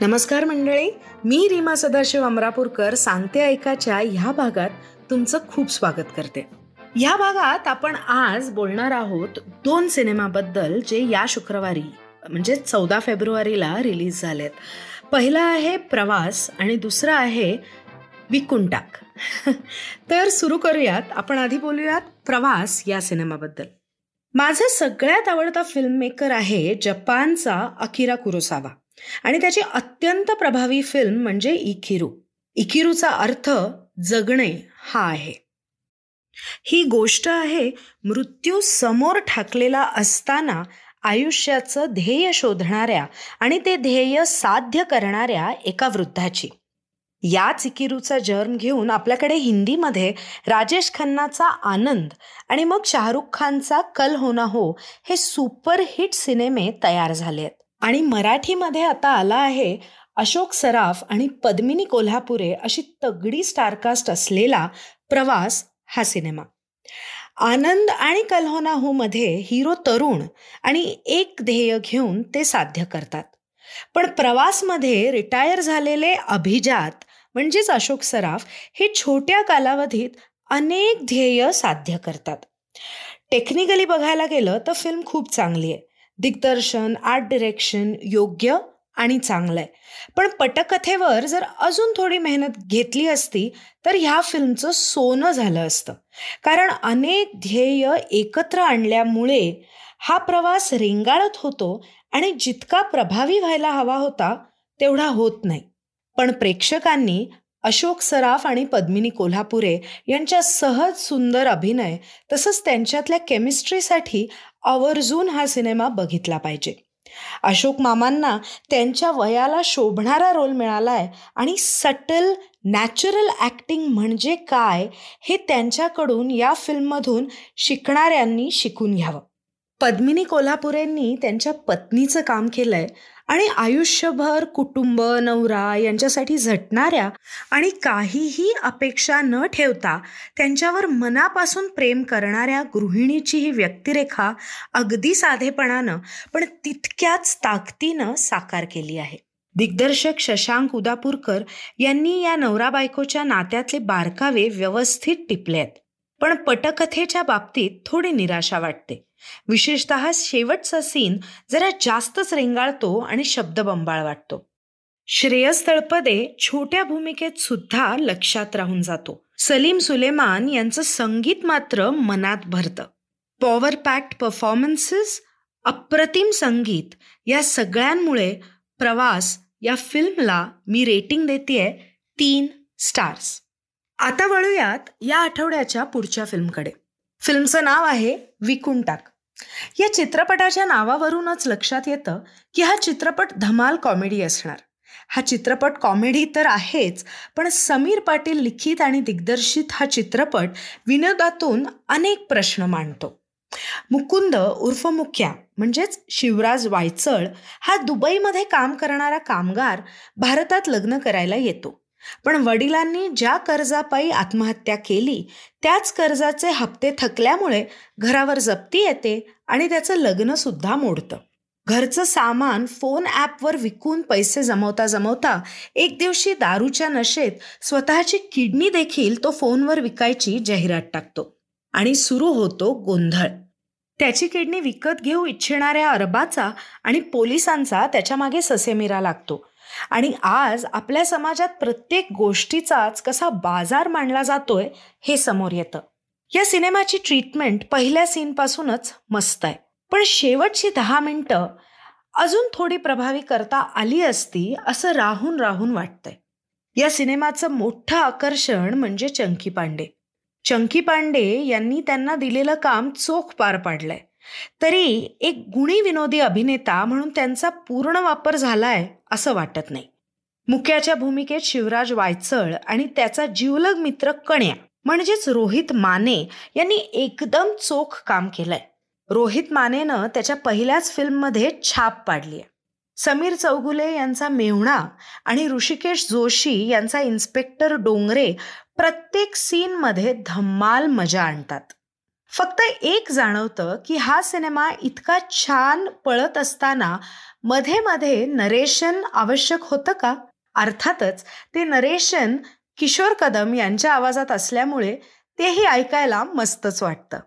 नमस्कार मंडळी मी रीमा सदाशिव अमरापूरकर सांगते ऐकाच्या ह्या भागात तुमचं खूप स्वागत करते. ह्या भागात आपण आज बोलणार आहोत दोन सिनेमाबद्दल जे या शुक्रवारी म्हणजे चौदा फेब्रुवारीला रिलीज झालेत. पहिला आहे प्रवास आणि दुसरा आहे विकुंटाक तर सुरू करूयात आपण आधी बोलूयात प्रवास या सिनेमाबद्दल. माझा सगळ्यात आवडता फिल्ममेकर आहे जपानचा अकिरा कुरोसावा. आणि त्याची अत्यंत प्रभावी फिल्म म्हणजे इखिरू. इकिरूचा अर्थ जगणे हा आहे. ही गोष्ट आहे मृत्यू समोर ठाकलेला असताना आयुष्याचं ध्येय शोधणाऱ्या आणि ते ध्येय साध्य करणाऱ्या एका वृद्धाची. याच इकिरूचा जन्म घेऊन आपल्याकडे हिंदीमध्ये राजेश खन्नाचा आनंद आणि मग शाहरुख खानचा कल होना हो हे सुपरहिट सिनेमे तयार झाले आहेत आणि मराठीमध्ये आता आला आहे अशोक सराफ आणि पद्मिनी कोल्हापुरे अशी तगडी स्टारकास्ट असलेला प्रवास हा सिनेमा. आनंद आणि कल्होना हो मध्ये हिरो तरुण आणि एक ध्येय घेऊन ते साध्य करतात. पण प्रवासमध्ये रिटायर झालेले अभिजात म्हणजेच अशोक सराफ हे छोट्या कालावधीत अनेक ध्येय साध्य करतात. टेक्निकली बघायला गेलं तर फिल्म खूप चांगली आहे. दिग्दर्शन आर्ट डिरेक्शन योग्य आणि चांगलं आहे पण पटकथेवर जर अजून थोडी मेहनत घेतली असती तर ह्या फिल्मचं सोनं झालं असतं. कारण अनेक ध्येय एकत्र आणल्यामुळे हा प्रवास रेंगाळत होतो आणि जितका प्रभावी व्हायला हवा होता तेवढा होत नाही. पण प्रेक्षकांनी अशोक सराफ आणि पद्मिनी कोल्हापुरे यांच्या सहज सुंदर अभिनय तसंच त्यांच्यातल्या केमिस्ट्रीसाठी आवर्जून हा सिनेमा बघितला पाहिजे. अशोक मामांना त्यांच्या वयाला शोभणारा रोल मिळालाय आणि सटल नॅचरल ॲक्टिंग म्हणजे काय हे त्यांच्याकडून या फिल्ममधून शिकणाऱ्यांनी शिकून घ्यावं. पद्मिनी कोल्हापुरेंनी त्यांच्या पत्नीचं काम केलंय आणि आयुष्यभर कुटुंब नवरा यांच्यासाठी झटणाऱ्या आणि काहीही अपेक्षा न ठेवता त्यांच्यावर मनापासून प्रेम करणाऱ्या गृहिणीची ही व्यक्तिरेखा अगदी साधेपणानं पण तितक्याच ताकदीनं साकार केली आहे. दिग्दर्शक शशांक उदापूरकर यांनी या नवरा बायकोच्या नात्यातले बारकावे व्यवस्थित टिपले आहेत पण पटकथेच्या बाबतीत थोडी निराशा वाटते. विशेषत शेवटचा सीन जरा जास्तच रेंगाळतो आणि शब्दबंबाळ वाटतो. श्रेयस तळपदे छोट्या भूमिकेत सुद्धा लक्षात राहून जातो. सलीम सुलेमान यांचं संगीत मात्र मनात भरतं. पॉवर पॅक्ट परफॉर्मन्सेस अप्रतिम संगीत या सगळ्यांमुळे प्रवास या फिल्मला मी रेटिंग देते तीन स्टार्स. आता वळूयात या आठवड्याच्या पुढच्या फिल्मकडे. फिल्मचं नाव आहे विकुंटाक या चित्रपटाच्या नावावरूनच लक्षात येतं की हा चित्रपट धमाल कॉमेडी असणार. हा चित्रपट कॉमेडी तर आहेच पण समीर पाटील लिखित आणि दिग्दर्शित हा चित्रपट विनोदातून अनेक प्रश्न मांडतो. मुकुंद उर्फ मुख्या म्हणजेच शिवराज वायचळ हा दुबईमध्ये काम करणारा कामगार भारतात लग्न करायला येतो. पण वडिलांनी ज्या कर्जापायी आत्महत्या केली त्याच कर्जाचे हप्ते थकल्यामुळे घरावर जप्ती येते आणि त्याचं लग्न सुद्धा मोडतं. घरचं सामान फोन ॲपवर विकून पैसे जमवता जमवता एक दिवशी दारूच्या नशेत स्वतःची किडनी देखील तो फोनवर विकायची जाहिरात टाकतो आणि सुरू होतो गोंधळ. त्याची किडनी विकत घेऊ इच्छिणाऱ्या अरबाचा आणि पोलिसांचा त्याच्यामागे ससेमिरा लागतो. आणि आज आपल्या समाजात प्रत्येक गोष्टीचाच कसा बाजार मांडला जातोय हे समोर येतं. या सिनेमाची ट्रीटमेंट पहिल्या सीनपासूनच मस्त आहे. पण शेवटची दहा मिनिटं अजून थोडी प्रभावी करता आली असती असं राहून राहून वाटतंय. या सिनेमाचं मोठं आकर्षण म्हणजे चंकी पांडे. चंकी पांडे यांनी त्यांना दिलेलं काम चोख पार पाडलंय. तरी एक गुणी विनोदी अभिनेता म्हणून त्यांचा पूर्ण वापर झालाय असं वाटत नाही. मुख्याच्या भूमिकेत शिवराज वायचळ आणि त्याचा जीवलग मित्र कण्या म्हणजेच रोहित माने यांनी एकदम चोख काम केलंय. रोहित मानेनं त्याच्या पहिल्याच फिल्ममध्ये छाप पाडली आहे समीर चौगुले यांचा मेव्हणा आणि ऋषिकेश जोशी यांचा इन्स्पेक्टर डोंगरे प्रत्येक सीनमध्ये धम्माल मजा आणतात. फक्त एक जाणवतं की हा सिनेमा इतका छान पळत असताना मध्ये मध्ये नरेशन आवश्यक होतं का? अर्थातच ते नरेशन किशोर कदम यांच्या आवाजात असल्यामुळे तेही ऐकायला मस्तच वाटतं.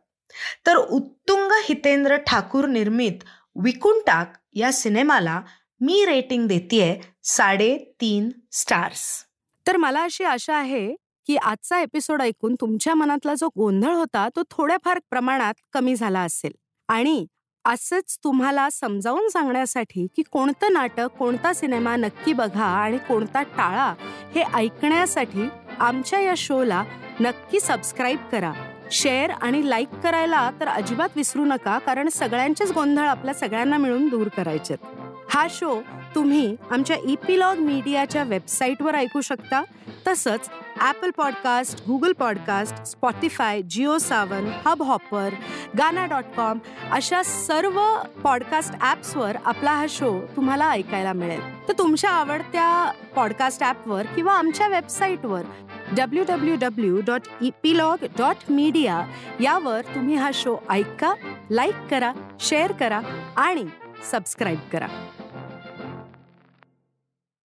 तर उत्तुंग हितेंद्र ठाकूर निर्मित विकुंटाक या सिनेमाला मी रेटिंग देतीये साडेतीन स्टार्स. तर मला अशी आशा आहे की आजचा एपिसोड ऐकून तुमच्या मनातला जो गोंधळ होता तो थोड्याफार प्रमाणात कमी झाला असेल. आणि असंच तुम्हाला समजावून सांगण्यासाठी की कोणतं नाटक कोणता सिनेमा नक्की बघा आणि कोणता टाळा हे ऐकण्यासाठी आमच्या या शोला नक्की सबस्क्राईब करा. शेअर आणि लाईक करायला तर अजिबात विसरू नका कारण सगळ्यांचेच गोंधळ आपल्या सगळ्यांना मिळून दूर करायचे हा शो तुम्ही आमच्या ईपीलॉग मीडियाच्या वेबसाईटवर ऐकू शकता. तसंच Apple podcast Google podcast Spotify Jio Saavn Hubhopper Gaana dot com अशा सर्व पॉडकास्ट ॲप्सवर आपला हा शो तुम्हाला ऐकायला मिळेल. तर तुमच्या आवडत्या पॉडकास्ट ॲपवर किंवा आमच्या वेबसाईटवर W W W dot epilogue dot media यावर तुम्ही हा शो ऐका लाईक करा शेअर करा आणि सबस्क्राईब करा.